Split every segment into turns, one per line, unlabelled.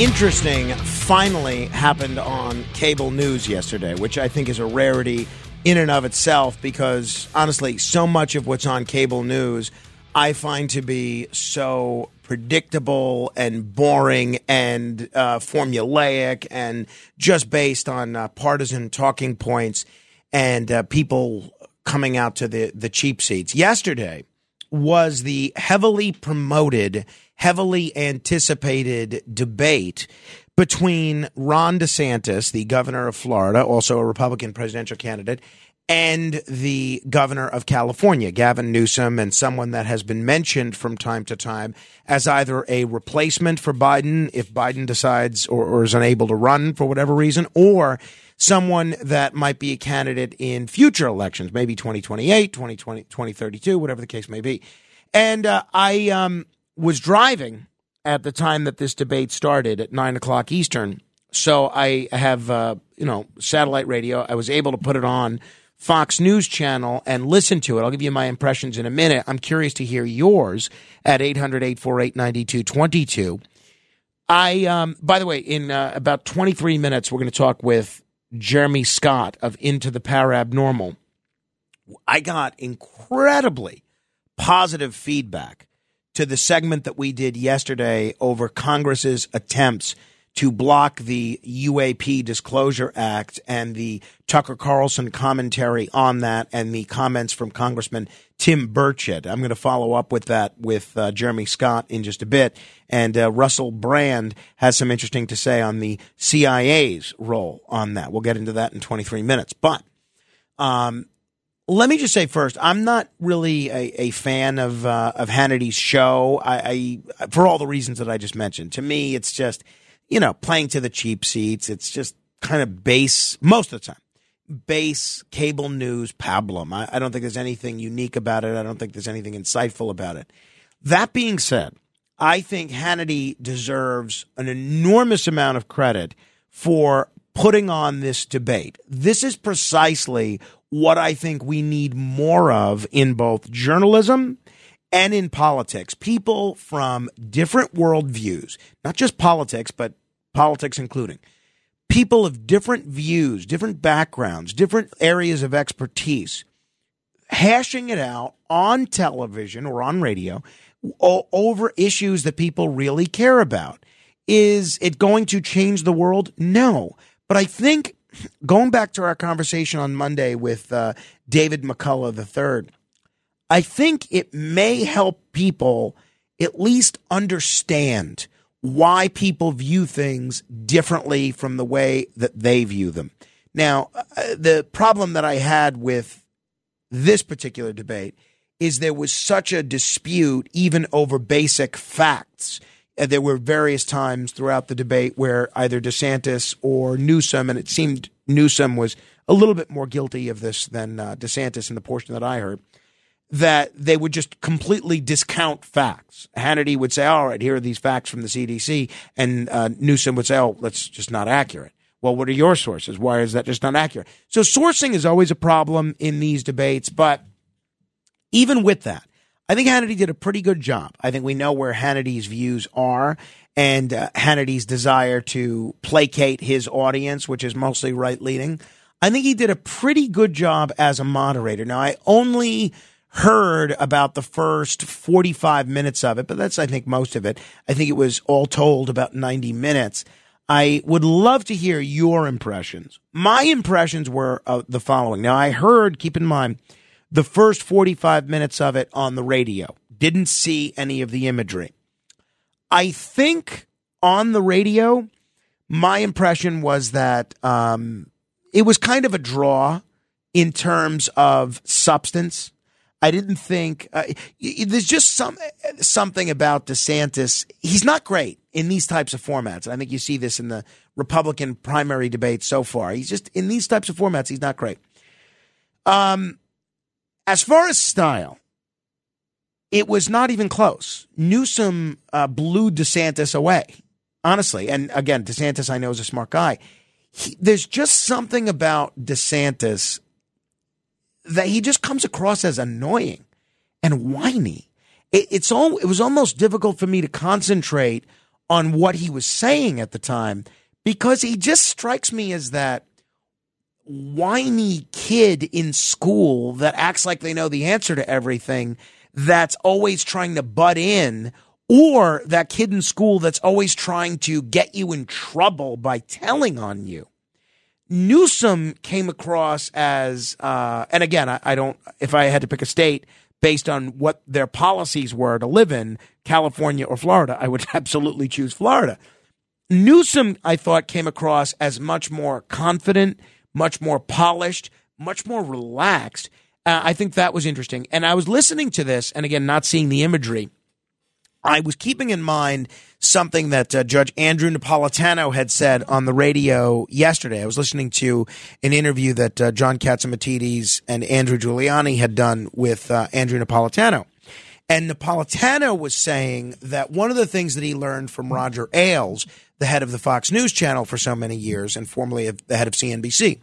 Interesting finally happened on cable news yesterday, which I think is a rarity in and of itself because honestly, so much of what's on cable news I find to be so predictable and boring and uh, formulaic and just based on uh, partisan talking points and uh, people coming out to the, the cheap seats. Yesterday was the heavily promoted heavily anticipated debate between Ron DeSantis, the governor of Florida, also a Republican presidential candidate, and the governor of California, Gavin Newsom, and someone that has been mentioned from time to time as either a replacement for Biden if Biden decides or, or is unable to run for whatever reason, or someone that might be a candidate in future elections, maybe 2028, 2020, 2032, whatever the case may be. And uh, I, um, was driving at the time that this debate started at nine o'clock Eastern. So I have, uh, you know, satellite radio. I was able to put it on Fox News Channel and listen to it. I'll give you my impressions in a minute. I'm curious to hear yours at 800 848 9222. I, um, by the way, in uh, about 23 minutes, we're going to talk with Jeremy Scott of Into the Parabnormal. I got incredibly positive feedback to the segment that we did yesterday over Congress's attempts to block the UAP Disclosure Act and the Tucker Carlson commentary on that and the comments from Congressman Tim Burchett. I'm going to follow up with that with uh, Jeremy Scott in just a bit. And uh, Russell Brand has some interesting to say on the CIA's role on that. We'll get into that in 23 minutes. But um, let me just say first, I'm not really a, a fan of uh, of Hannity's show. I, I, for all the reasons that I just mentioned. To me, it's just you know playing to the cheap seats. It's just kind of base most of the time, base cable news pablum. I, I don't think there's anything unique about it. I don't think there's anything insightful about it. That being said, I think Hannity deserves an enormous amount of credit for putting on this debate. This is precisely what I think we need more of in both journalism and in politics. People from different worldviews, not just politics, but politics including. People of different views, different backgrounds, different areas of expertise, hashing it out on television or on radio over issues that people really care about. Is it going to change the world? No. But I think going back to our conversation on Monday with uh, David McCullough III, I think it may help people at least understand why people view things differently from the way that they view them. Now, uh, the problem that I had with this particular debate is there was such a dispute even over basic facts there were various times throughout the debate where either DeSantis or Newsom, and it seemed Newsom was a little bit more guilty of this than uh, DeSantis in the portion that I heard, that they would just completely discount facts. Hannity would say, all right, here are these facts from the CDC. And uh, Newsom would say, oh, that's just not accurate. Well, what are your sources? Why is that just not accurate? So sourcing is always a problem in these debates. But even with that, I think Hannity did a pretty good job. I think we know where Hannity's views are and uh, Hannity's desire to placate his audience, which is mostly right leaning. I think he did a pretty good job as a moderator. Now, I only heard about the first 45 minutes of it, but that's, I think, most of it. I think it was all told about 90 minutes. I would love to hear your impressions. My impressions were uh, the following. Now, I heard, keep in mind, the first 45 minutes of it on the radio. didn't see any of the imagery. I think on the radio, my impression was that um, it was kind of a draw in terms of substance. I didn't think uh, there's just some something about DeSantis. He's not great in these types of formats. I think you see this in the Republican primary debate so far. He's just in these types of formats. He's not great. Um, as far as style, it was not even close. Newsom uh, blew DeSantis away, honestly. And again, DeSantis, I know, is a smart guy. He, there's just something about DeSantis that he just comes across as annoying and whiny. It, it's all. It was almost difficult for me to concentrate on what he was saying at the time because he just strikes me as that whiny kid in school that acts like they know the answer to everything that's always trying to butt in or that kid in school that's always trying to get you in trouble by telling on you. Newsom came across as, uh, and again, I, I, don't, if I had to pick a state based on what their policies were to live in, California or Florida, I would absolutely choose Florida. Newsom, I thought, came across as much more confident, much more polished, much more relaxed. Uh, I think that was interesting. And I was listening to this, and again, not seeing the imagery. I was keeping in mind something that uh, Judge Andrew Napolitano had said on the radio yesterday. I was listening to an interview that uh, John Catsimatidis and Andrew Giuliani had done with uh, Andrew Napolitano. And Napolitano was saying that one of the things that he learned from Roger Ailes, the head of the Fox News channel for so many years and formerly the head of CNBC,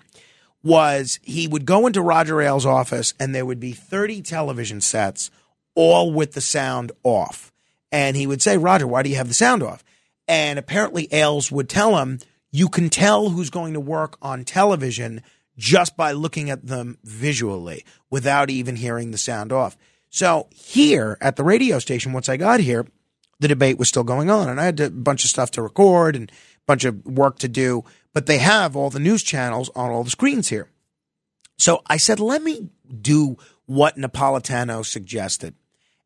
was he would go into Roger Ailes' office and there would be 30 television sets, all with the sound off. And he would say, Roger, why do you have the sound off? And apparently Ailes would tell him, you can tell who's going to work on television just by looking at them visually without even hearing the sound off. So here at the radio station, once I got here, the debate was still going on and I had a bunch of stuff to record and a bunch of work to do but they have all the news channels on all the screens here. So I said, let me do what Napolitano suggested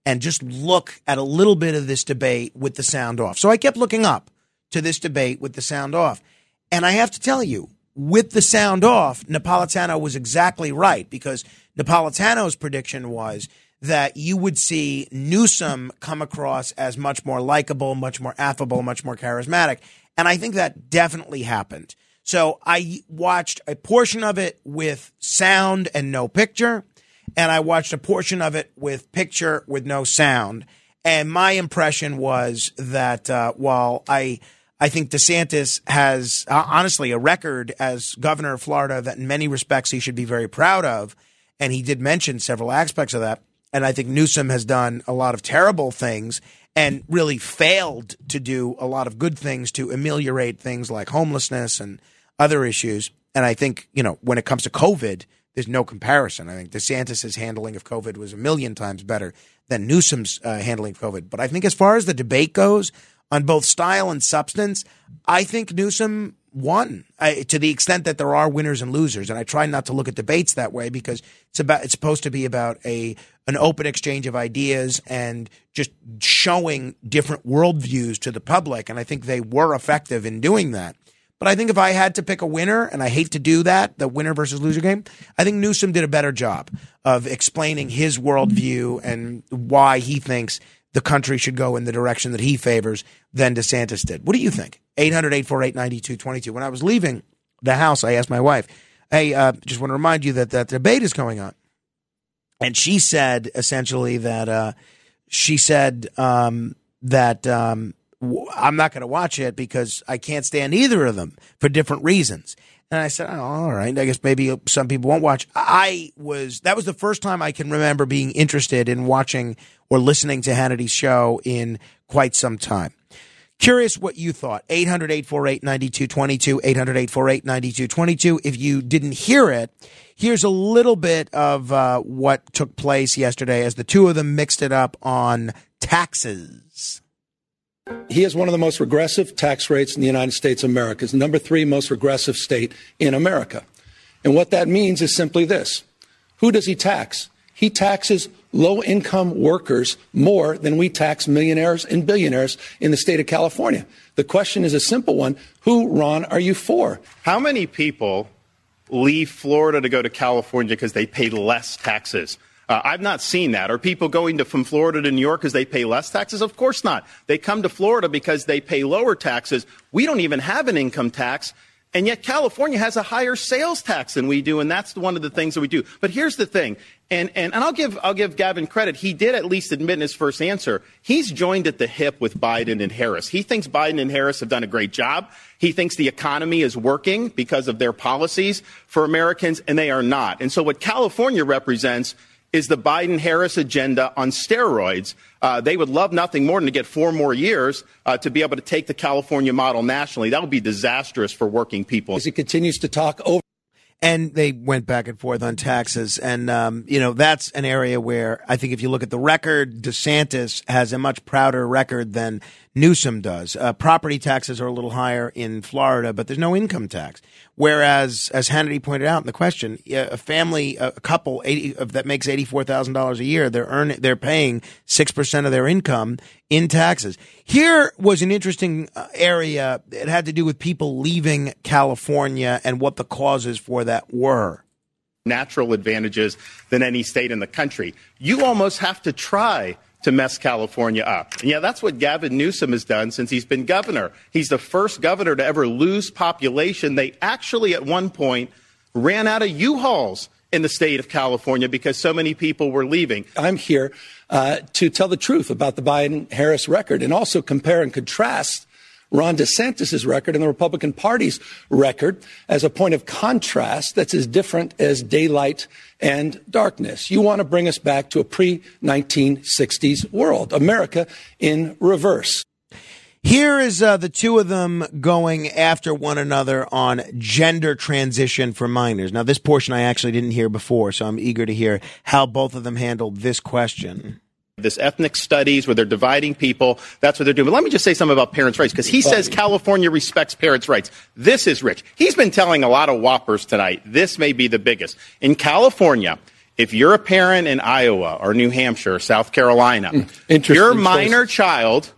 and just look at a little bit of this debate with the sound off. So I kept looking up to this debate with the sound off. And I have to tell you, with the sound off, Napolitano was exactly right because Napolitano's prediction was that you would see Newsom come across as much more likable, much more affable, much more charismatic. And I think that definitely happened. So I watched a portion of it with sound and no picture, and I watched a portion of it with picture with no sound. And my impression was that uh, while I I think DeSantis has uh, honestly a record as governor of Florida that in many respects he should be very proud of, and he did mention several aspects of that. And I think Newsom has done a lot of terrible things and really failed to do a lot of good things to ameliorate things like homelessness and other issues. And I think, you know, when it comes to COVID, there's no comparison. I think DeSantis's handling of COVID was a million times better than Newsom's uh, handling of COVID. But I think as far as the debate goes on both style and substance, I think Newsom won I, to the extent that there are winners and losers. And I try not to look at debates that way because it's about it's supposed to be about a an open exchange of ideas and just showing different worldviews to the public. And I think they were effective in doing that. But I think if I had to pick a winner, and I hate to do that, the winner versus loser game, I think Newsom did a better job of explaining his worldview and why he thinks the country should go in the direction that he favors than DeSantis did. What do you think? 800 848 9222. When I was leaving the house, I asked my wife, Hey, uh, just want to remind you that that debate is going on. And she said essentially that, uh, she said um, that um, I'm not going to watch it because I can't stand either of them for different reasons. And I said, oh, all right. I guess maybe some people won't watch. I was, that was the first time I can remember being interested in watching or listening to Hannity's show in quite some time. Curious what you thought. 800 848 9222, 800 848 9222. If you didn't hear it, here's a little bit of uh, what took place yesterday as the two of them mixed it up on taxes.
He has one of the most regressive tax rates in the United States of America. It's number three most regressive state in America. And what that means is simply this. Who does he tax? He taxes low income workers more than we tax millionaires and billionaires in the state of California. The question is a simple one Who, Ron, are you for?
How many people leave Florida to go to California because they pay less taxes? Uh, I've not seen that. Are people going to, from Florida to New York because they pay less taxes? Of course not. They come to Florida because they pay lower taxes. We don't even have an income tax. And yet California has a higher sales tax than we do, and that's one of the things that we do. But here's the thing, and, and, and I'll, give, I'll give Gavin credit. He did at least admit in his first answer, he's joined at the hip with Biden and Harris. He thinks Biden and Harris have done a great job. He thinks the economy is working because of their policies for Americans, and they are not. And so what California represents is the Biden Harris agenda on steroids. Uh, they would love nothing more than to get four more years uh, to be able to take the California model nationally. That would be disastrous for working people.
As he continues to talk over.
And they went back and forth on taxes. And, um, you know, that's an area where I think if you look at the record, DeSantis has a much prouder record than Newsom does. Uh, property taxes are a little higher in Florida, but there's no income tax. Whereas, as Hannity pointed out in the question, a family, a couple 80, that makes eighty-four thousand dollars a year, they're earning, they're paying six percent of their income in taxes. Here was an interesting uh, area. It had to do with people leaving California and what the causes for that were
natural advantages than any state in the country. You almost have to try to mess California up. And yeah, that's what Gavin Newsom has done since he's been governor. He's the first governor to ever lose population. They actually, at one point, ran out of U-Hauls in the state of California because so many people were leaving.
I'm here uh, to tell the truth about the Biden Harris record and also compare and contrast Ron DeSantis' record and the Republican Party's record as a point of contrast that's as different as daylight and darkness. You want to bring us back to a pre 1960s world, America in reverse.
Here is uh, the two of them going after one another on gender transition for minors. Now, this portion I actually didn't hear before, so I'm eager to hear how both of them handled this question
this ethnic studies where they're dividing people. That's what they're doing. But let me just say something about parents' rights because he says California respects parents' rights. This is rich. He's been telling a lot of whoppers tonight. This may be the biggest. In California, if you're a parent in Iowa or New Hampshire or South Carolina, hmm. your minor choice. child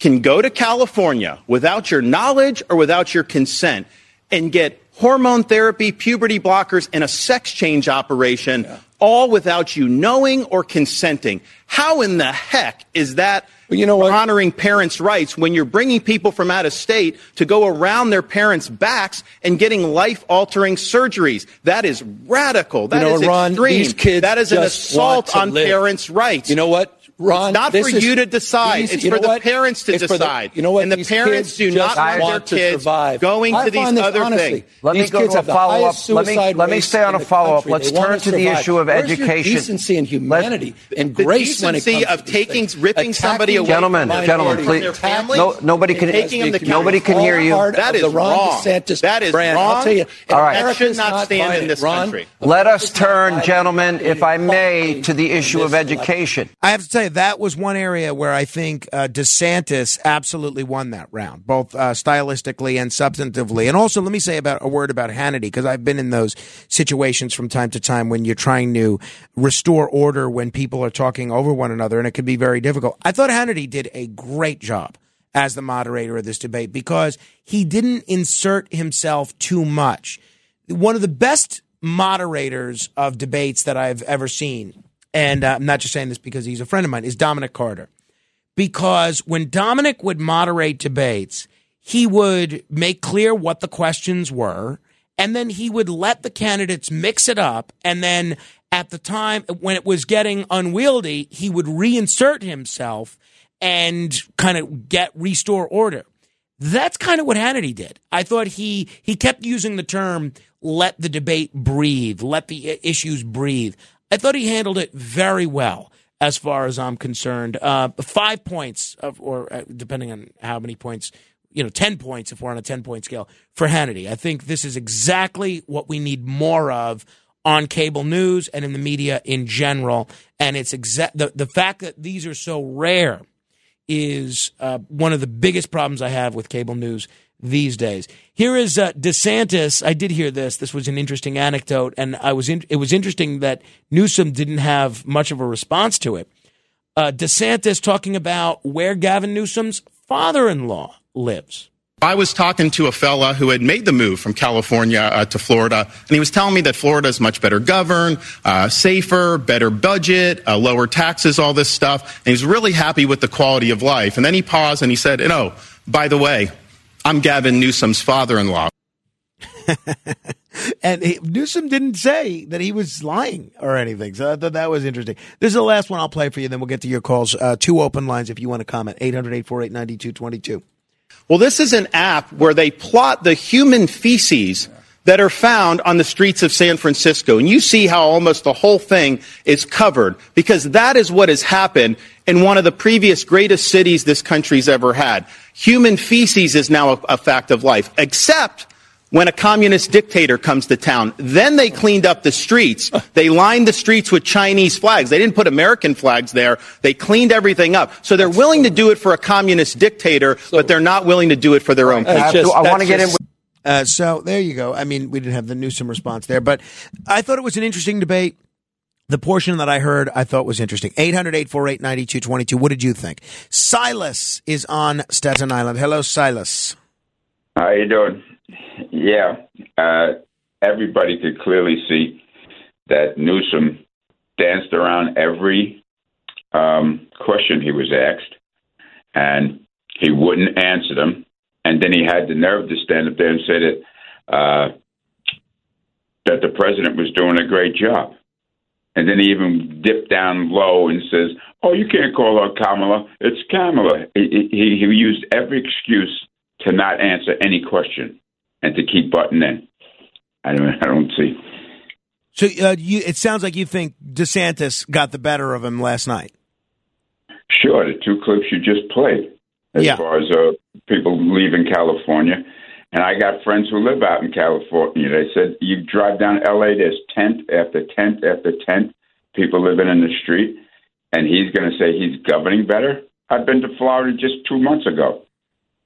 can go to California without your knowledge or without your consent and get hormone therapy, puberty blockers, and a sex change operation yeah all without you knowing or consenting. How in the heck is that well, you know what? honoring parents' rights when you're bringing people from out of state to go around their parents' backs and getting life-altering surgeries? That is radical. That
you know,
is
Ron,
extreme. that is an assault on
live.
parents' rights.
You know what? Ron,
it's not for
is,
you to decide. These, it's for the what? parents to
it's
decide.
The, you know what?
And the parents do not want their kids going
I
to these other
honestly,
things.
Let me go to a follow up. Let me let me stay on a follow up. Let's turn to, to the issue of
Where's
education.
Your decency and humanity
Let,
and grace
the
when it comes
of taking ripping somebody away
gentlemen, gentlemen, please. No, nobody can. Nobody can hear you.
That is wrong. That is wrong.
I'll tell you.
All right.
That should not stand in this country.
Let us turn, gentlemen, if I may, to the issue of education.
I have to tell you that was one area where I think uh, DeSantis absolutely won that round, both uh, stylistically and substantively. And also, let me say about a word about Hannity because I've been in those situations from time to time when you're trying to restore order when people are talking over one another, and it can be very difficult. I thought Hannity did a great job as the moderator of this debate because he didn't insert himself too much. One of the best moderators of debates that I've ever seen and uh, I'm not just saying this because he's a friend of mine, is Dominic Carter because when Dominic would moderate debates, he would make clear what the questions were, and then he would let the candidates mix it up. And then at the time when it was getting unwieldy, he would reinsert himself and kind of get restore order. That's kind of what Hannity did. I thought he he kept using the term "let the debate breathe," let the issues breathe. I thought he handled it very well as far as I'm concerned. Uh, five points, of, or uh, depending on how many points, you know, 10 points if we're on a 10 point scale for Hannity. I think this is exactly what we need more of on cable news and in the media in general. And it's exact the, the fact that these are so rare is uh, one of the biggest problems I have with cable news these days. Here is uh, DeSantis. I did hear this. This was an interesting anecdote, and I was in, it was interesting that Newsom didn't have much of a response to it. Uh, DeSantis talking about where Gavin Newsom's father-in-law lives.
I was talking to a fella who had made the move from California uh, to Florida, and he was telling me that Florida is much better governed, uh, safer, better budget, uh, lower taxes, all this stuff. And he's really happy with the quality of life. And then he paused and he said, "You know, by the way, I'm Gavin Newsom's father-in-law."
and he, Newsom didn't say that he was lying or anything. So I thought that was interesting. This is the last one I'll play for you. Then we'll get to your calls. Uh, two open lines if you want to comment. 800 848 9222.
Well, this is an app where they plot the human feces that are found on the streets of San Francisco. And you see how almost the whole thing is covered because that is what has happened in one of the previous greatest cities this country's ever had. Human feces is now a, a fact of life, except when a communist dictator comes to town. Then they cleaned up the streets. They lined the streets with Chinese flags. They didn't put American flags there. They cleaned everything up. So they're willing to do it for a communist dictator, but they're not willing to do it for their own people.
I want to get in. With-
uh, so there you go. I mean, we didn't have the Newsom response there, but I thought it was an interesting debate. The portion that I heard, I thought was interesting. 800 848 9222. What did you think? Silas is on Staten Island. Hello, Silas.
How you doing? Yeah, uh, everybody could clearly see that Newsom danced around every um, question he was asked, and he wouldn't answer them. And then he had the nerve to stand up there and say that uh, that the president was doing a great job. And then he even dipped down low and says, "Oh, you can't call her Kamala. It's Kamala." He, he, he used every excuse to not answer any question and to keep butting in. I don't, I don't see.
So uh, you, it sounds like you think DeSantis got the better of him last night.
Sure, the two clips you just played, as yeah. far as uh, people leaving California. And I got friends who live out in California. They said you drive down LA, there's tent after tent after tent, people living in the street, and he's going to say he's governing better. I've been to Florida just two months ago.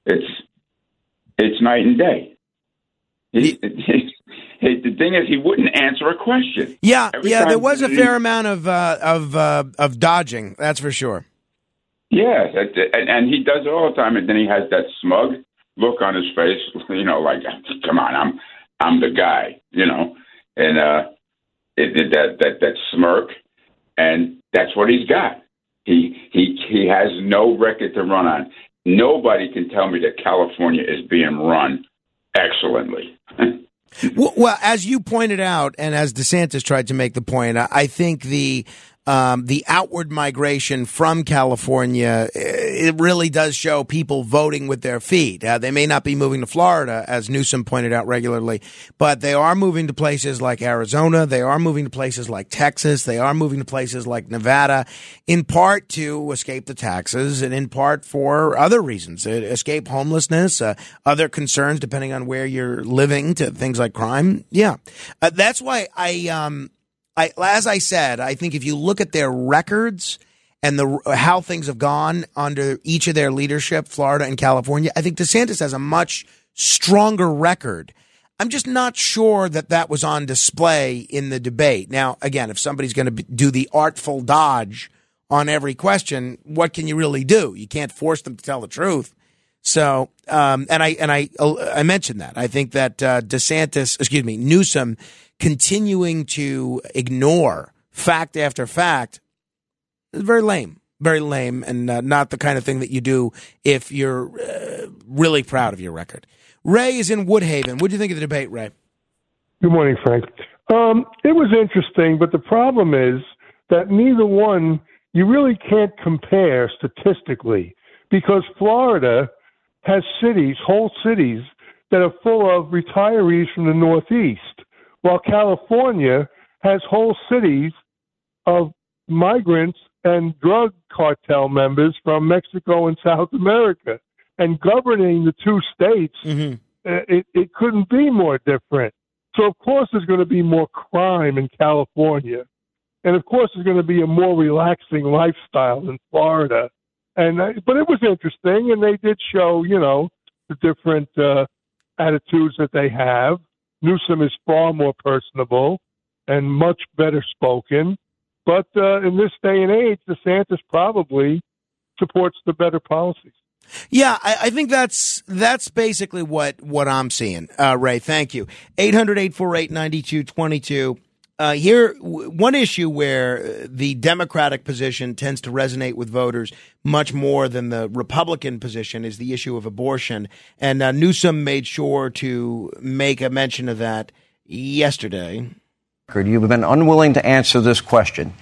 It's it's night and day. He, he, he, the thing is, he wouldn't answer a question.
Yeah, Every yeah, there was a fair amount of uh, of uh, of dodging. That's for sure.
Yeah, and, he does it all the time. And then he has that smug look on his face, you know, like, "Come on, I'm I'm the guy," you know, and uh, it, it, that that that smirk, and that's what he's got. He he he has no record to run on. Nobody can tell me that California is being run excellently.
well, well, as you pointed out, and as DeSantis tried to make the point, I think the um, the outward migration from California, it really does show people voting with their feet. Uh, they may not be moving to Florida, as Newsom pointed out regularly, but they are moving to places like Arizona. They are moving to places like Texas. They are moving to places like Nevada, in part to escape the taxes and in part for other reasons, uh, escape homelessness, uh, other concerns depending on where you're living to things like crime. Yeah. Uh, that's why I, um, I, as I said, I think if you look at their records and the how things have gone under each of their leadership, Florida and California, I think DeSantis has a much stronger record. I'm just not sure that that was on display in the debate. Now, again, if somebody's going to do the artful dodge on every question, what can you really do? You can't force them to tell the truth. So, um, and I and I I mentioned that I think that uh, DeSantis, excuse me, Newsom continuing to ignore fact after fact is very lame, very lame, and uh, not the kind of thing that you do if you're uh, really proud of your record. Ray is in Woodhaven. What do you think of the debate, Ray?
Good morning, Frank. Um, it was interesting, but the problem is that neither one you really can't compare statistically because Florida has cities, whole cities, that are full of retirees from the Northeast while California has whole cities of migrants and drug cartel members from Mexico and South America. And governing the two states, mm-hmm. Uh, it, it couldn't be more different. So, of course, there's going to be more crime in California. And, of course, there's going to be a more relaxing lifestyle in Florida. And But it was interesting, and they did show, you know, the different uh, attitudes that they have. Newsom is far more personable and much better spoken. But uh, in this day and age, DeSantis probably supports the better policies.
Yeah, I, I, think that's that's basically what what I'm seeing. Uh, Ray, thank you. 800-848-9222. Uh, here, w- one issue where uh, the Democratic position tends to resonate with voters much more than the Republican position is the issue of abortion. And uh, Newsom made sure to make a mention of that yesterday.
You've been unwilling to answer this question.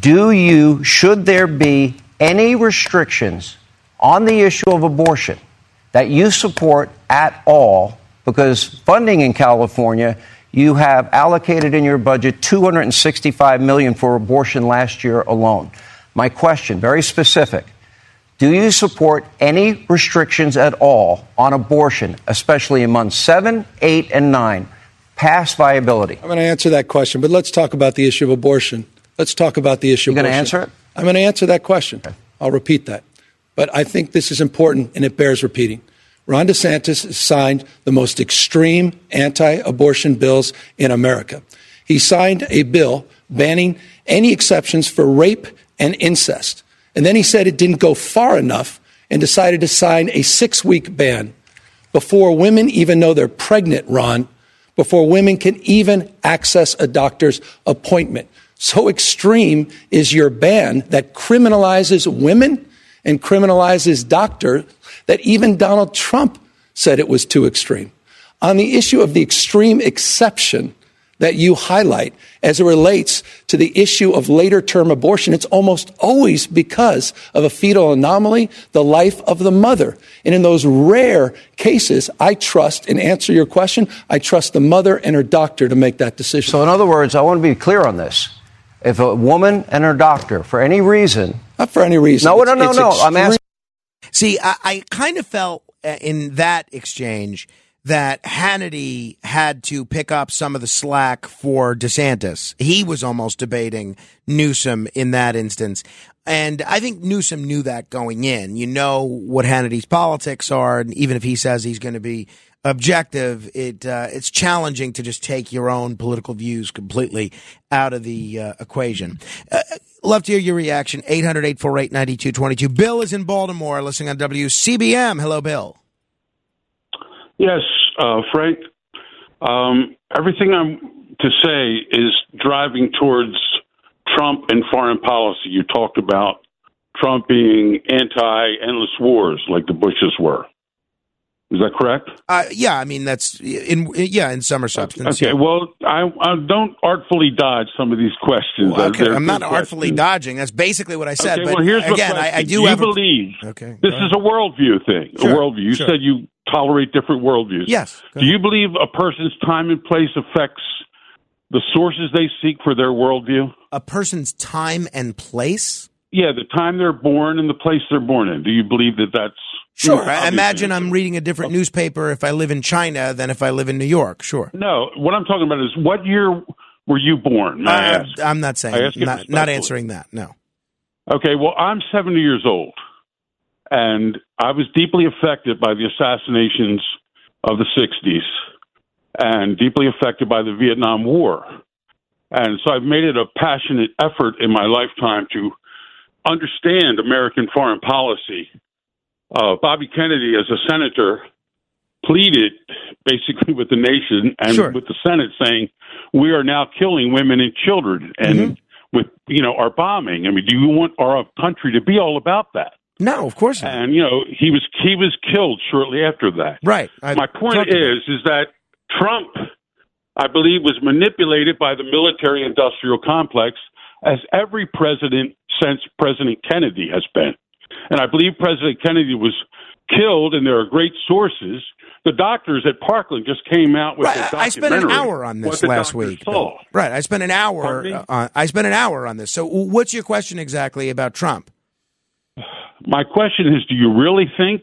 Do you, should there be any restrictions on the issue of abortion that you support at all? Because funding in California you have allocated in your budget 265 million for abortion last year alone. My question, very specific. Do you support any restrictions at all on abortion, especially in months 7, 8 and 9? Past viability.
I'm going to answer that question, but let's talk about the issue of abortion. Let's talk about the issue of abortion.
You're going to answer it?
I'm going to answer that question. Okay. I'll repeat that. But I think this is important and it bears repeating. Ron DeSantis signed the most extreme anti abortion bills in America. He signed a bill banning any exceptions for rape and incest. And then he said it didn't go far enough and decided to sign a six week ban before women even know they're pregnant, Ron, before women can even access a doctor's appointment. So extreme is your ban that criminalizes women and criminalizes doctors that even Donald Trump said it was too extreme. On the issue of the extreme exception that you highlight as it relates to the issue of later term abortion, it's almost always because of a fetal anomaly, the life of the mother. And in those rare cases, I trust, and answer your question, I trust the mother and her doctor to make that decision.
So, in other words, I want to be clear on this. If a woman and her doctor, for any reason,
not for any reason,
no, no, no, no, I'm asking
See, I, I kind of felt uh, in that exchange that Hannity had to pick up some of the slack for DeSantis. He was almost debating Newsom in that instance. And I think Newsom knew that going in. You know what Hannity's politics are, and even if he says he's going to be objective, it uh, it's challenging to just take your own political views completely out of the uh, equation. Uh, love to hear your reaction. 800-848-9222. Bill is in Baltimore, listening on WCBM. Hello, Bill.
Yes, uh, Frank. Um, everything I'm to say is driving towards Trump and foreign policy. You talked about Trump being anti endless wars like the Bushes were. Is that correct?
Uh, yeah, I mean that's in yeah in summer substance.
Okay,
yeah.
well, I, I, don't artfully dodge some of these questions.
Well, okay, I'm not artfully dodging. That's basically what I said.
Okay,
but
well, here's
again, I, I, do
you
have
believe.
A, okay,
this is a worldview thing.
Sure,
a worldview. You
sure.
said you tolerate different worldviews.
Yes.
Do you believe a person's time and place affects the sources they seek for their worldview?
A person's time and place.
Yeah, the time they're born and the place they're born in. Do you believe that that's
Sure. I imagine I'm reading a different newspaper if I live in China than if I live in New York. Sure.
No, what I'm talking about is what year were you born?
Uh, I'm not saying, I not, not answering that. No.
Okay. Well, I'm 70 years old, and I was deeply affected by the assassinations of the 60s, and deeply affected by the Vietnam War, and so I've made it a passionate effort in my lifetime to understand American foreign policy uh, Bobby Kennedy, as a senator, pleaded basically with the nation and
sure.
with the Senate, saying we are now killing women and children, and mm-hmm. with you know our bombing. I mean, do you want our country to be all about that?
No, of course not.
And you know he was he was killed shortly after that.
Right.
I My point is is that Trump, I believe, was manipulated by the military industrial complex, as every president since President Kennedy has been. And I believe President Kennedy was killed, and there are great sources. The doctors at Parkland just came out with
right, I spent an hour on this last week.
Saw.
Right, I spent an hour. On, I spent an hour on this. So, what's your question exactly about Trump?
My question is: Do you really think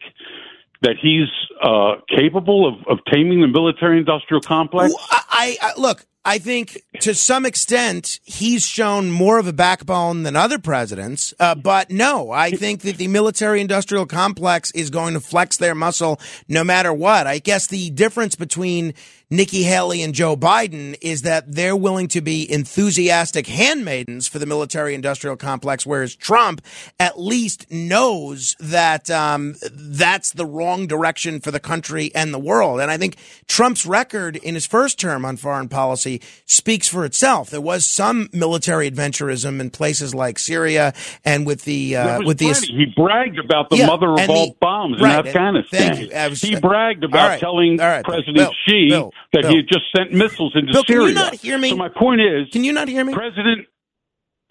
that he's uh, capable of, of taming the military-industrial complex?
I, I look. I think to some extent he's shown more of a backbone than other presidents. Uh, but no, I think that the military industrial complex is going to flex their muscle no matter what. I guess the difference between Nikki Haley and Joe Biden is that they're willing to be enthusiastic handmaidens for the military industrial complex, whereas Trump at least knows that um, that's the wrong direction for the country and the world. And I think Trump's record in his first term on foreign policy speaks for itself. There was some military adventurism in places like Syria and with the uh, with the
he bragged about the
Yeah,
mother of all
the-
bombs
right,
in Afghanistan.
thank you. Was-
he bragged about
right,
telling
right,
President
Bill,
Xi
Bill,
that
Bill.
he had just sent missiles into
Bill, can
Syria.
you not hear me?
So my point is,
Can you not hear me?
President.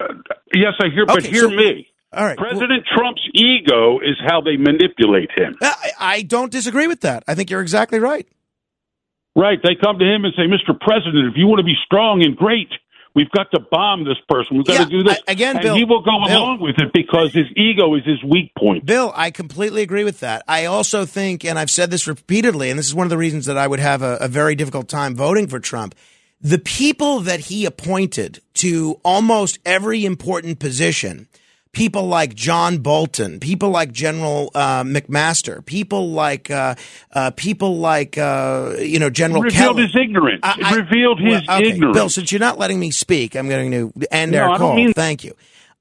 Uh, yes, I hear, but hear
so-
me.
All right. well-
President Trump's ego is how they manipulate him.
I, I don't disagree with that. I think you're exactly right.
Right. They come to him and say, Mr. President, if you want to be strong and great, we've got to bomb this person. We've got
Yeah,
to do this.
I- again,
and
Bill,
he will go
Bill.
along with it because his ego is his weak point.
Bill, I completely agree with that. I also think, and I've said this repeatedly, and this is one of the reasons that I would have a, a very difficult time voting for Trump. The people that he appointed to almost every important position, people like John Bolton, people like General uh, McMaster, people like uh, uh, people like uh, you know General
It revealed
Kelly.
his ignorance.
I- I-
revealed his
well, okay,
ignorance.
Bill, since you're not letting me speak, I'm going to end
No,
our call.
mean-
Thank you.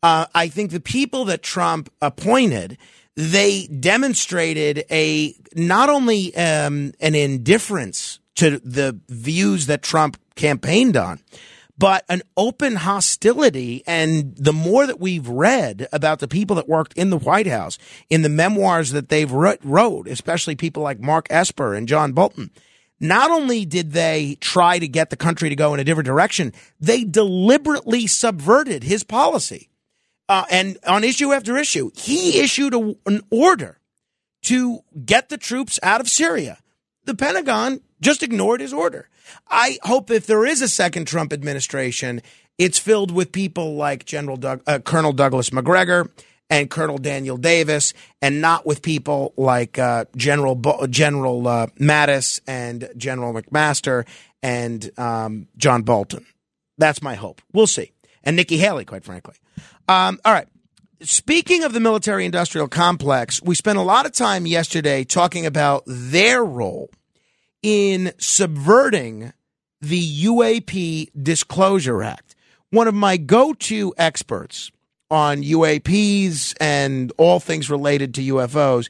Uh, I think the people that Trump appointed, they demonstrated a not only um, an indifference to the views that Trump campaigned on, but an open hostility. And the more that we've read about the people that worked in the White House, in the memoirs that they've wrote, especially people like Mark Esper and John Bolton, not only did they try to get the country to go in a different direction, they deliberately subverted his policy. Uh, and on issue after issue, he issued a, an order to get the troops out of Syria. The Pentagon just ignored his order. I hope if there is a second Trump administration, it's filled with people like General Doug, uh, Colonel Douglas Macgregor and Colonel Daniel Davis, and not with people like uh, General Bo- General uh, Mattis and General McMaster and um, John Bolton. That's my hope. We'll see. And Nikki Haley, quite frankly. Um, all right. Speaking of the military industrial complex, we spent a lot of time yesterday talking about their role in subverting the UAP Disclosure Act. One of my go to experts on UAPs and all things related to UFOs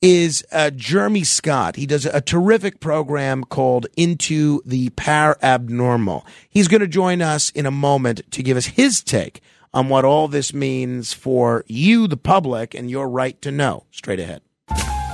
is uh, Jeremy Scott. He does a terrific program called Into the Parabnormal. He's going to join us in a moment to give us his take on what all this means for you, the public, and your right to know. Straight ahead.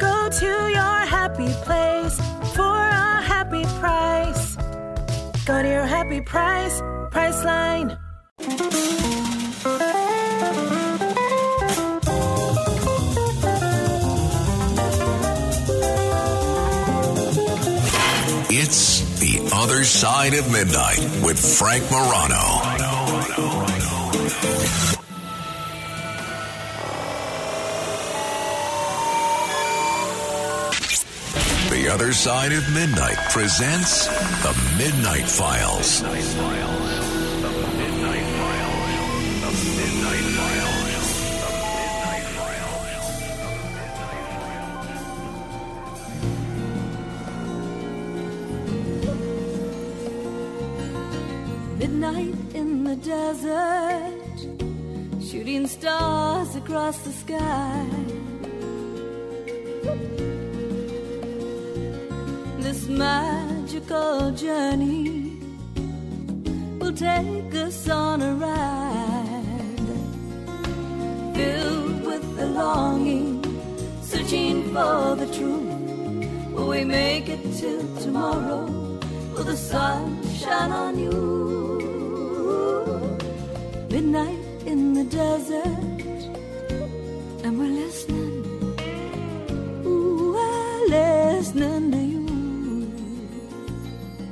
Go to your happy place for a happy price. Go to your happy price, Priceline.
It's The Other Side of Midnight with Frank Morano. Other Side of Midnight presents The Midnight Files.
Midnight in the desert, shooting stars across the sky. Magical journey will take us on a ride filled with the longing, searching for the truth.
Will we make it till tomorrow? Will the sun shine on you? Midnight in the desert,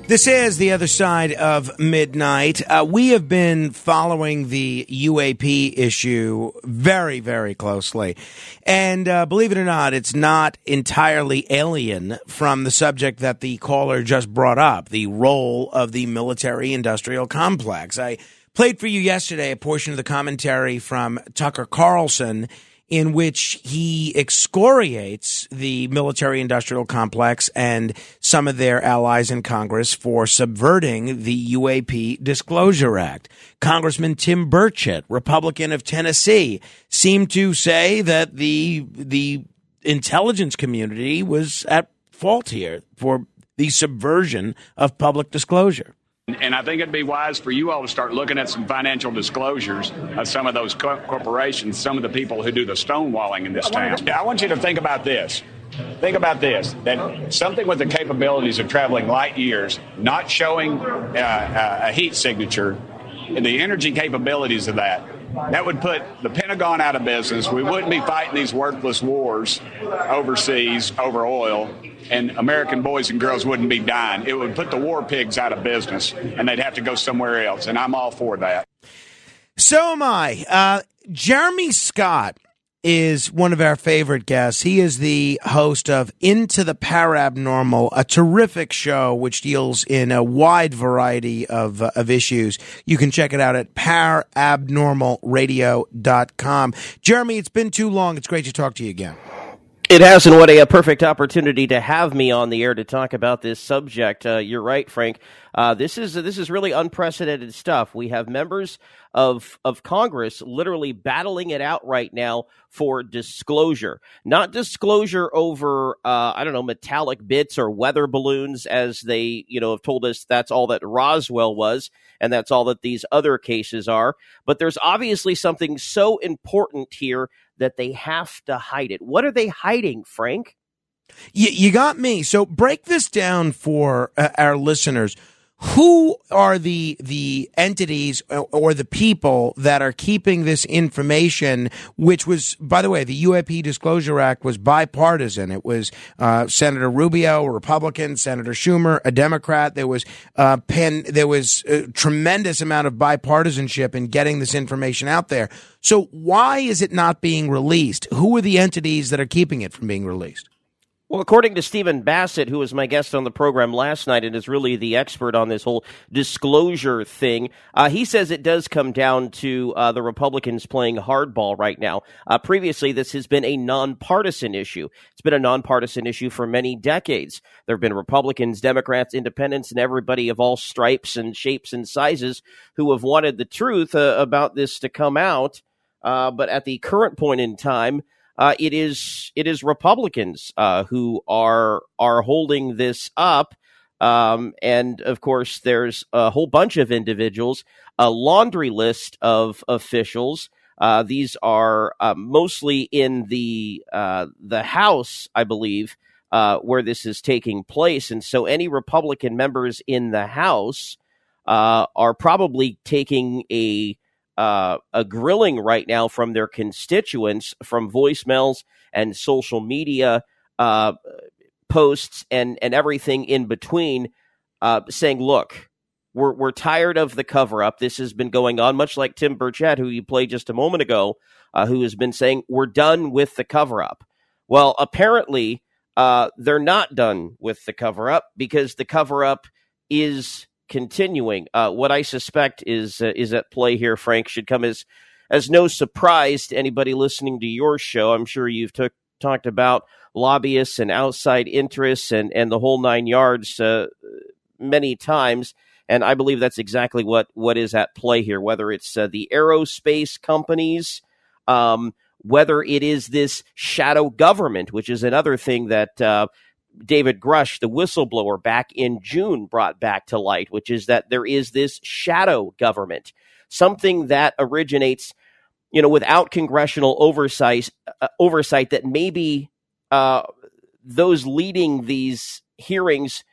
This is the other side of midnight. Uh, we have been following the UAP issue very, very closely. And uh, believe it or not, it's not entirely alien from the subject that the caller just brought up the role of the military industrial complex. I played for you yesterday a portion of the commentary from Tucker Carlson in which he excoriates the military industrial complex and some of their allies in Congress for subverting the UAP Disclosure Act. Congressman Tim Burchett, Republican of Tennessee, seemed to say that the the intelligence community was at fault here for the subversion of public disclosure.
And I think it'd be wise for you all to start looking at some financial disclosures of some of those co- corporations, some of the people who do the stonewalling in this town. I want you to think about this. Think about this that something with the capabilities of traveling light years, not showing uh, uh, a heat signature, and the energy capabilities of that, that would put the Pentagon out of business. We wouldn't be fighting these worthless wars overseas over oil, and American boys and girls wouldn't be dying. It would put the war pigs out of business, and they'd have to go somewhere else. And I'm all for that.
So am I. Uh, Jeremy Scott is one of our favorite guests. He is the host of Into the Parabnormal, a terrific show which deals in a wide variety of, uh, of issues. You can check it out at parabnormalradio.com. Jeremy, it's been too long. It's great to talk to you again.
It has, and what a, a, perfect opportunity to have me on the air to talk about this subject. Uh, you're right, Frank. Uh, this is this is really unprecedented stuff. We have members of of Congress literally battling it out right now for disclosure, not disclosure over uh, I don't know metallic bits or weather balloons, as they you know have told us that's all that Roswell was, and that's all that these other cases are. But there's obviously something so important here that they have to hide it. What are they hiding, Frank?
You, you got me. So break this down for uh, our listeners who are the the entities or the people that are keeping this information which was by the way the UAP Disclosure Act was bipartisan. It was uh, Senator Rubio a Republican Senator Schumer a Democrat. There was uh, pen there was a tremendous amount of bipartisanship in getting this information out there. So why is it not being released? Who are the entities that are keeping it from being released
well, according to Stephen Bassett, who was my guest on the program last night and is really the expert on this whole disclosure thing, uh, he says it does come down to uh, the Republicans playing hardball right now. Uh, previously, this has been a nonpartisan issue. It's been a nonpartisan issue for many decades. There have been Republicans, Democrats, Independents, and everybody of all stripes and shapes and sizes who have wanted the truth uh, about this to come out. Uh, but at the current point in time, uh, it is it is Republicans uh, who are are holding this up, um, and of course, there's a whole bunch of individuals, a laundry list of officials. Uh, these are uh, mostly in the uh, the House, I believe, uh, where this is taking place, and so any Republican members in the House are probably taking a uh, a grilling right now from their constituents from voicemails and social media uh, posts and, and everything in between uh, saying, look, we're, we're tired of the cover up. This has been going on, much like Tim Burchett, who you played just a moment ago, uh, who has been saying, we're done with the cover up. Well, apparently, uh, they're not done with the cover up because the cover up is continuing. Uh, what I suspect is uh, is at play here, Frank, should come as as no surprise to anybody listening to your show. I'm sure you've took, talked about lobbyists and outside interests and and the whole nine yards uh, many times. And I believe that's exactly what, what is at play here, whether it's uh, the aerospace companies, um, whether it is this shadow government, which is another thing that uh, David Grusch, the whistleblower, back in June brought back to light, which is that there is this shadow government, something that originates, you know, without congressional oversight, uh, oversight that maybe uh, those leading these hearings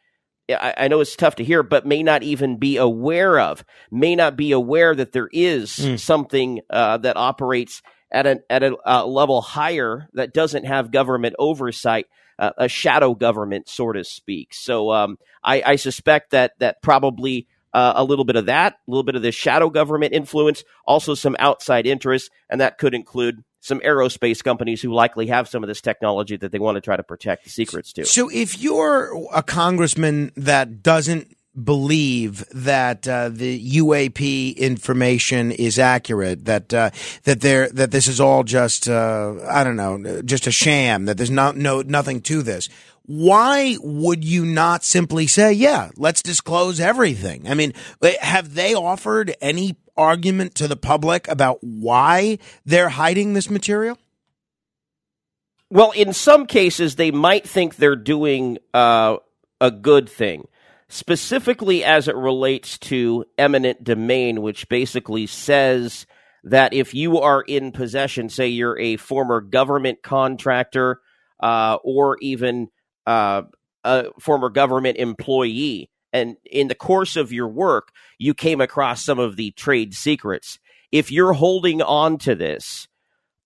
I, I, know it's tough to hear, but may not even be aware of, may not be aware that there is mm. something uh, that operates at a at a uh, level higher that doesn't have government oversight, uh, a shadow government, so to speak. So um, I, I, suspect that that probably. Uh, a little bit of that, a little bit of the shadow government influence, also some outside interests, and that could include some aerospace companies who likely have some of this technology that they want to try to protect the secrets to.
So if you're a congressman that doesn't believe that uh, the UAP information is accurate, that uh, that there that this is all just uh, I don't know, just a sham, that there's not no nothing to this. Why would you not simply say, "Yeah, let's disclose everything"? I mean, have they offered any argument to the public about why they're hiding this material?
Well, in some cases, they might think they're doing uh, a good thing, specifically as it relates to eminent domain, which basically says that if you are in possession, say you're a former government contractor uh, or even uh, a former government employee, and in the course of your work, you came across some of the trade secrets. If you're holding on to this,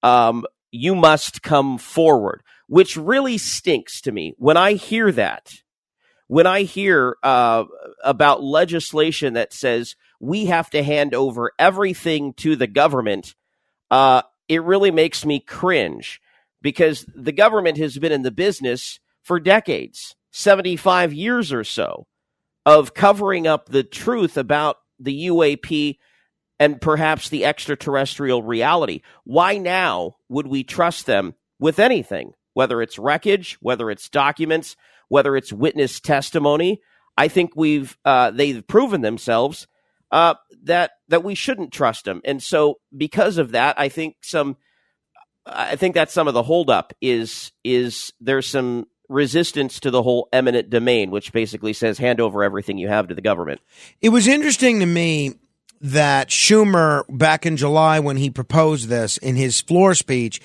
um, you must come forward, which really stinks to me when I hear that. When I hear uh, about legislation that says we have to hand over everything to the government, uh, it really makes me cringe because the government has been in the business for decades 75 years or so of covering up the truth about the UAP and perhaps the extraterrestrial reality. Why now would we trust them with anything, whether it's wreckage, whether it's documents, whether it's witness testimony? I think we've uh, they've proven themselves uh, that that we shouldn't trust them, and so because of that, I think some I think that's some of the holdup is is there's some resistance to the whole eminent domain, which basically says hand over everything you have to the government.
It was interesting to me that Schumer, back in July when he proposed this in his floor speech,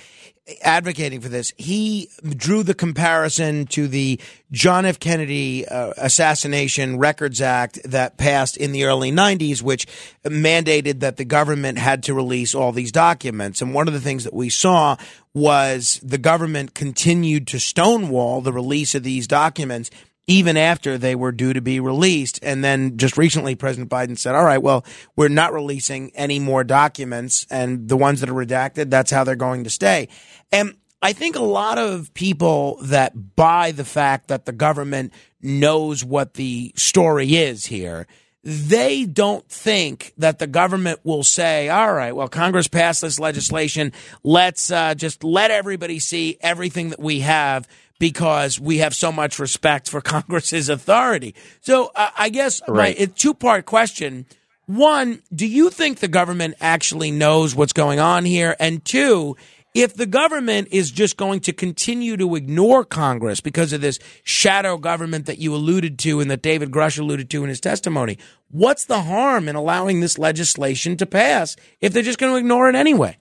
advocating for this, he drew the comparison to the John F. Kennedy uh, Assassination Records Act that passed in the early 90s, which mandated that the government had to release all these documents. And one of the things that we saw was the government continued to stonewall the release of these documents even after they were due to be released. And then just recently, President Biden said, all right, well, we're not releasing any more documents and the ones that are redacted, that's how they're going to stay. And I think a lot of people that buy the fact that the government knows what the story is here, they don't think that the government will say, all right, well, Congress passed this legislation. Let's uh, just let everybody see everything that we have because we have so much respect for Congress's authority. So uh, I guess right. my two part question. One, do you think the government actually knows what's going on here? And two, if the government is just going to continue to ignore Congress because of this shadow government that you alluded to and that David Grusch alluded to in his testimony, what's the harm in allowing this legislation to pass if they're just going to ignore it anyway?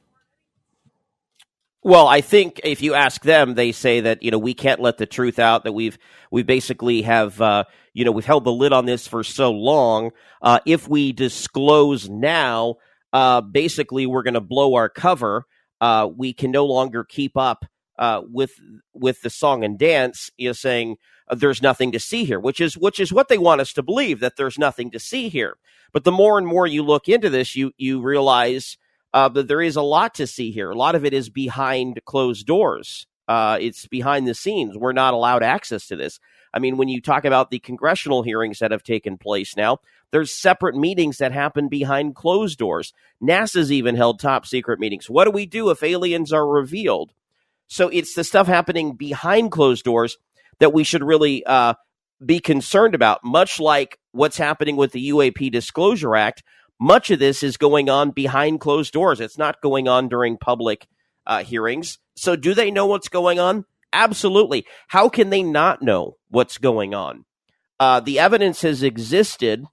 Well, I think if you ask them, they say that you know we can't let the truth out. That we've we basically have uh, you know we've held the lid on this for so long. Uh, if we disclose now, uh, basically we're going to blow our cover. Uh, we can no longer keep up uh, with with the song and dance. You know, saying uh, there's nothing to see here, which is which is what they want us to believe that there's nothing to see here. But the more and more you look into this, you you realize uh, but there is a lot to see here. A lot of it is behind closed doors. Uh, it's behind the scenes. We're not allowed access to this. I mean, when you talk about the congressional hearings that have taken place now, there's separate meetings that happen behind closed doors. NASA's even held top secret meetings. What do we do if aliens are revealed? So it's the stuff happening behind closed doors that we should really uh, be concerned about, much like what's happening with the UAP Disclosure Act, much of this is going on behind closed doors. It's not going on during public uh, hearings. So, do they know what's going on? Absolutely. How can they not know what's going on? Uh, the evidence has existed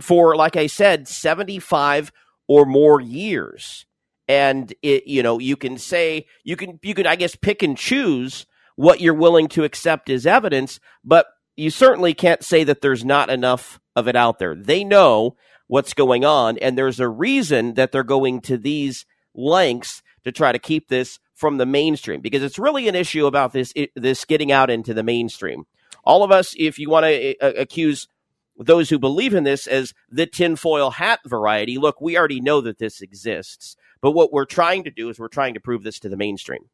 for, like I said, 75 or more years. And it, you know, you can say, you can, you can, I guess, pick and choose what you're willing to accept as evidence, but you certainly can't say that there's not enough of it out there. They know what's going on, and there's a reason that they're going to these lengths to try to keep this from the mainstream because it's really an issue about this this getting out into the mainstream. All of us, if you want to uh, accuse those who believe in this as the tinfoil hat variety, look, we already know that this exists. But what we're trying to do is we're trying to prove this to the mainstream.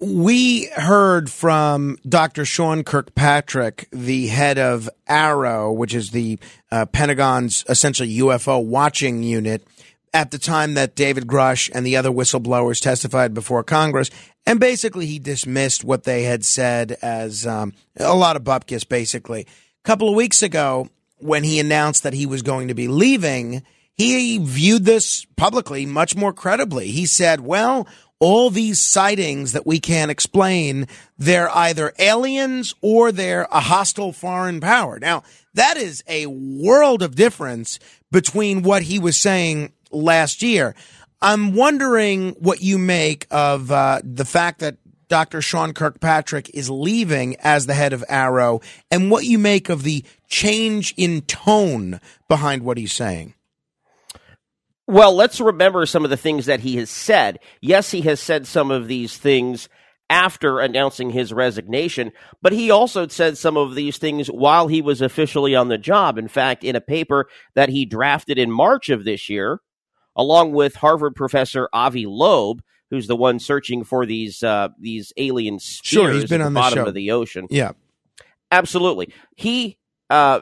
We heard from Dr. Sean Kirkpatrick, the head of AARO, which is the uh, Pentagon's essentially UFO watching unit, at the time that David Grusch and the other whistleblowers testified before Congress. And basically, he dismissed what they had said as um, a lot of bupkis, basically. A couple of weeks ago, when he announced that he was going to be leaving, he viewed this publicly much more credibly. He said, well, all these sightings that we can't explain, they're either aliens or they're a hostile foreign power. Now, that is a world of difference between what he was saying last year. I'm wondering what you make of uh, the fact that Dr. Sean Kirkpatrick is leaving as the head of AARO and what you make of the change in tone behind what he's saying.
Well, let's remember some of the things that he has said. Yes, he has said some of these things after announcing his resignation, but he also said some of these things while he was officially on the job. In fact, in a paper that he drafted in March of this year, along with Harvard professor Avi Loeb, who's the one searching for these uh, these alien spheres
sure, he's been
at
on
the
the
bottom
show.
of the ocean.
Yeah.
Absolutely. He uh,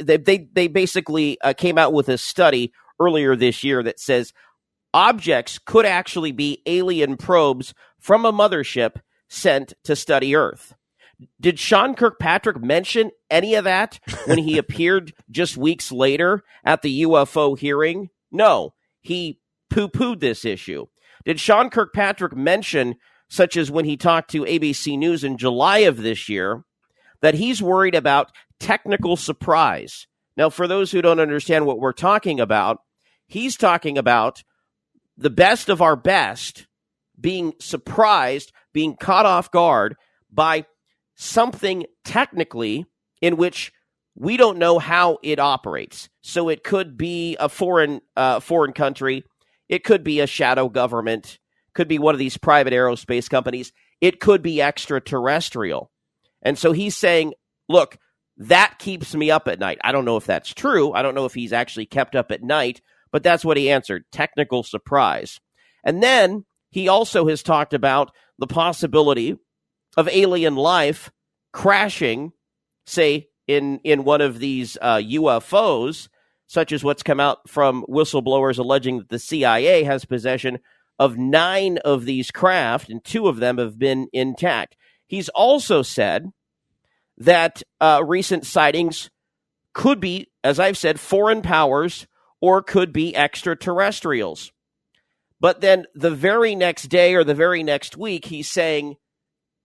they they, they basically uh, came out with a study earlier this year that says objects could actually be alien probes from a mothership sent to study Earth. Did Sean Kirkpatrick mention any of that when he appeared just weeks later at the UFO hearing? No, he poo pooed this issue. Did Sean Kirkpatrick mention, such as when he talked to ABC News in July of this year, that he's worried about technical surprise? Now, for those who don't understand what we're talking about, he's talking about the best of our best being surprised, being caught off guard by something technically in which we don't know how it operates. So it could be a foreign uh, foreign country, it could be a shadow government, could be one of these private aerospace companies, it could be extraterrestrial. And so he's saying, look, that keeps me up at night. I don't know if that's true. I don't know if he's actually kept up at night, but that's what he answered technical surprise. And then he also has talked about the possibility of alien life crashing, say, in, in one of these uh, UFOs, such as what's come out from whistleblowers alleging that the CIA has possession of nine of these craft, and two of them have been intact. He's also said that uh, recent sightings could be, as I've said, foreign powers or could be extraterrestrials. But then the very next day or the very next week, he's saying,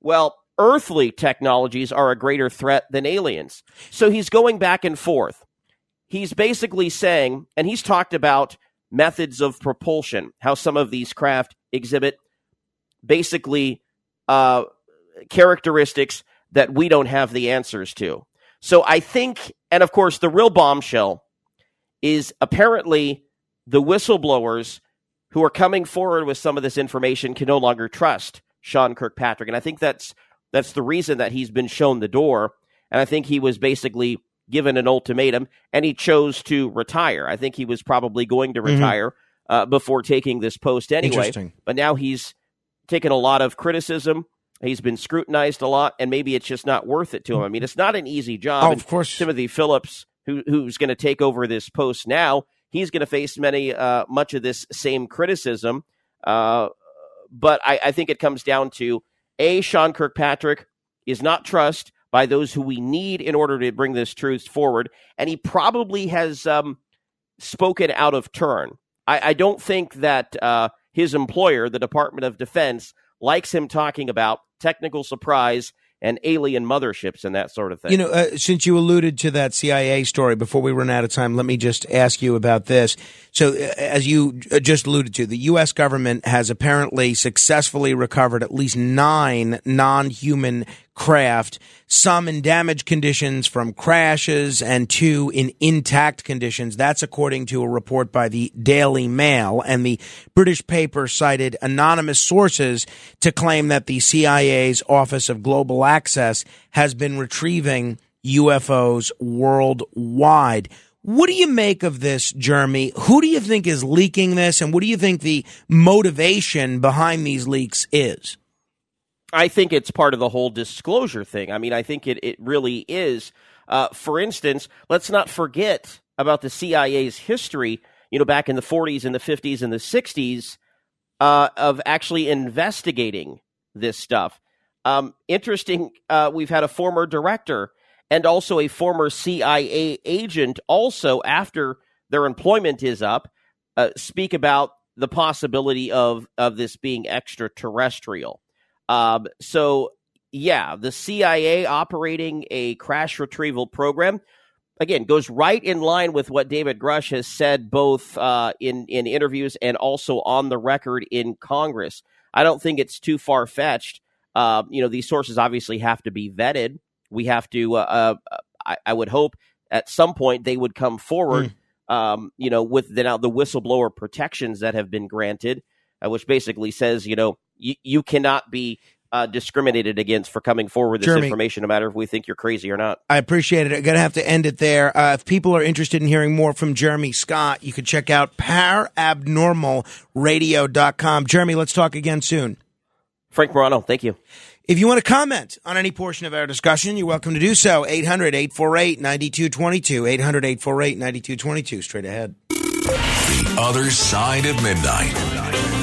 well, earthly technologies are a greater threat than aliens. So he's going back and forth. He's basically saying, and he's talked about methods of propulsion, how some of these craft exhibit basically uh, characteristics that we don't have the answers to. So I think, and of course, the real bombshell is apparently the whistleblowers who are coming forward with some of this information can no longer trust Sean Kirkpatrick. And I think that's that's the reason that he's been shown the door. And I think he was basically given an ultimatum and he chose to retire. I think he was probably going to
Mhm.
retire uh, before taking this post anyway. But now he's taken a lot of criticism. He's been scrutinized a lot, and maybe it's just not worth it to him. I mean, it's not an easy job.
Oh, of course.
Timothy Phillips, who, who's going to take over this post now, he's going to face many, uh, much of this same criticism. Uh, but I, I think it comes down to a Sean Kirkpatrick is not trust by those who we need in order to bring this truth forward, and he probably has um, spoken out of turn. I, I don't think that uh, his employer, the Department of Defense, likes him talking about technical surprise and alien motherships and that sort of thing.
You know, uh, since you alluded to that CIA story, before we run out of time, let me just ask you about this. So, uh, as you uh, just alluded to, the U.S. government has apparently successfully recovered at least nine non human craft, some in damaged conditions from crashes and two in intact conditions. That's according to a report by the Daily Mail. And the British paper cited anonymous sources to claim that the CIA's Office of Global Access has been retrieving UFOs worldwide. What do you make of this, Jeremy? Who do you think is leaking this, and what do you think the motivation behind these leaks is?
I think it's part of the whole disclosure thing. I mean, I think it, it really is. Uh, for instance, let's not forget about the CIA's history, you know, back in the 40s and the 50s and the 60s uh, of actually investigating this stuff. Um, interesting, uh, we've had a former director and also a former CIA agent, also after their employment is up, uh, speak about the possibility of of this being extraterrestrial. Um, so, yeah, the CIA operating a crash retrieval program again goes right in line with what David Grusch has said both uh, in in interviews and also on the record in Congress. I don't think it's too far fetched. Uh, you know, these sources obviously have to be vetted. We have to. Uh, uh, I, I, would hope at some point they would come forward. Mm. Um, you know, with the now the whistleblower protections that have been granted, uh, which basically says, you know, you, you cannot be uh, discriminated against for coming forward with this
Jeremy,
information, no matter if we think you're crazy or not.
I appreciate it. I'm going to have to end it there. Uh, if people are interested in hearing more from Jeremy Scott, you can check out parabnormalradio.com. Jeremy, let's talk again soon.
Frank Morano, thank you.
If you want to comment on any portion of our discussion, you're welcome to do so. 800 848 9222. 800 848 9222. Straight ahead.
The other side of midnight.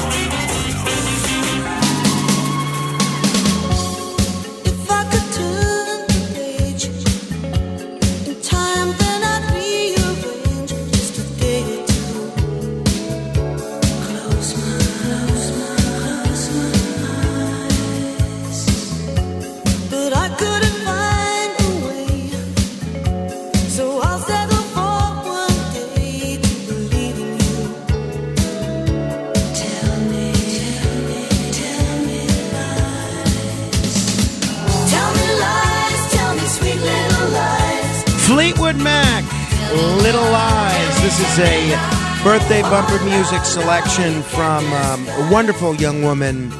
Is a birthday bumper music selection from um, a wonderful young woman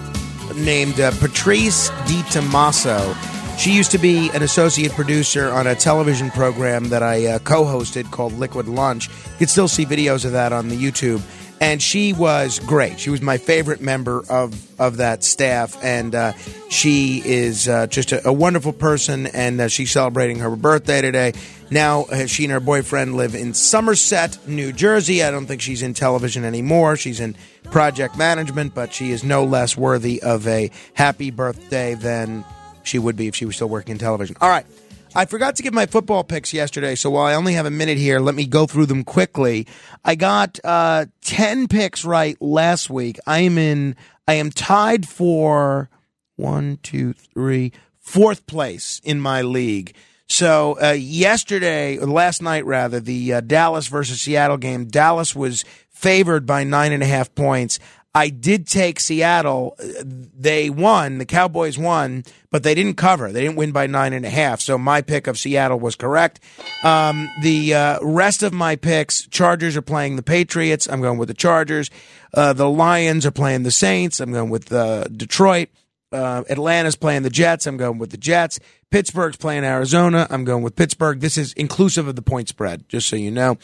named uh, Patrice Di Tommaso. She used to be an associate producer on a television program that I uh, co hosted called Liquid Lunch. You can still see videos of that on the YouTube. And she was great. She was my favorite member of, of that staff. And uh, she is uh, just a, a wonderful person. And uh, she's celebrating her birthday today. Now, uh, she and her boyfriend live in Somerset, New Jersey. I don't think she's in television anymore. She's in project management, but she is no less worthy of a happy birthday than she would be if she was still working in television. All right. I forgot to give my football picks yesterday, so while I only have a minute here, let me go through them quickly. I got uh, ten picks right last week. I am in. I am tied for one, two, three, fourth place in my league. So uh, yesterday, or last night rather, the uh, Dallas versus Seattle game. Dallas was favored by nine and a half points. I did take Seattle. They won. The Cowboys won, but they didn't cover. They didn't win by nine and a half. So my pick of Seattle was correct. Um, the uh, rest of my picks: Chargers are playing the Patriots. I'm going with the Chargers. Uh, the Lions are playing the Saints. I'm going with uh, Detroit. Uh, Atlanta's playing the Jets. I'm going with the Jets. Pittsburgh's playing Arizona. I'm going with Pittsburgh. This is inclusive of the point spread, just so you know.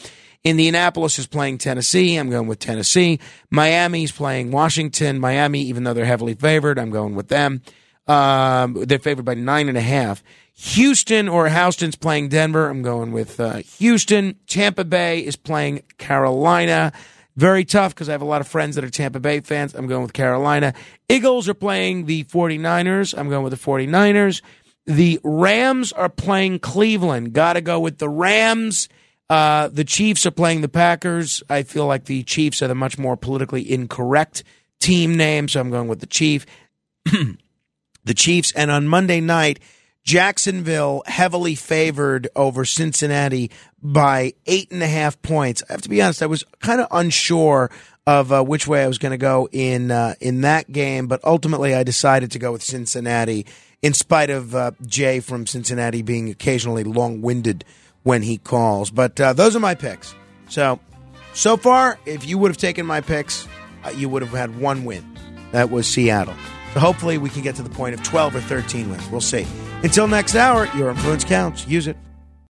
Indianapolis is playing Tennessee. I'm going with Tennessee. Miami's playing Washington. Miami, even though they're heavily favored, I'm going with them. Um, they're favored by nine and a half. Houston or Houston's playing Denver. I'm going with uh, Houston. Tampa Bay is playing Carolina. Very tough because I have a lot of friends that are Tampa Bay fans. I'm going with Carolina. Eagles are playing the 49ers. I'm going with the 49ers. The Rams are playing Cleveland. Got to go with the Rams. Uh, the Chiefs are playing the Packers. I feel like the Chiefs are the much more politically incorrect team name, so I'm going with the Chief. the Chiefs. And on Monday night, Jacksonville heavily favored over Cincinnati by eight and a half points. I have to be honest, I was kind of unsure of uh, which way I was going to go in uh, in that game, but ultimately I decided to go with Cincinnati, in spite of uh, Jay from Cincinnati being occasionally long winded when he calls. But uh, those are my picks. So so far, if you would have taken my picks, uh, you would have had one win. That was Seattle. So hopefully we can get to the point of 12 or 13 wins. We'll see. Until next hour, your influence counts. Use it.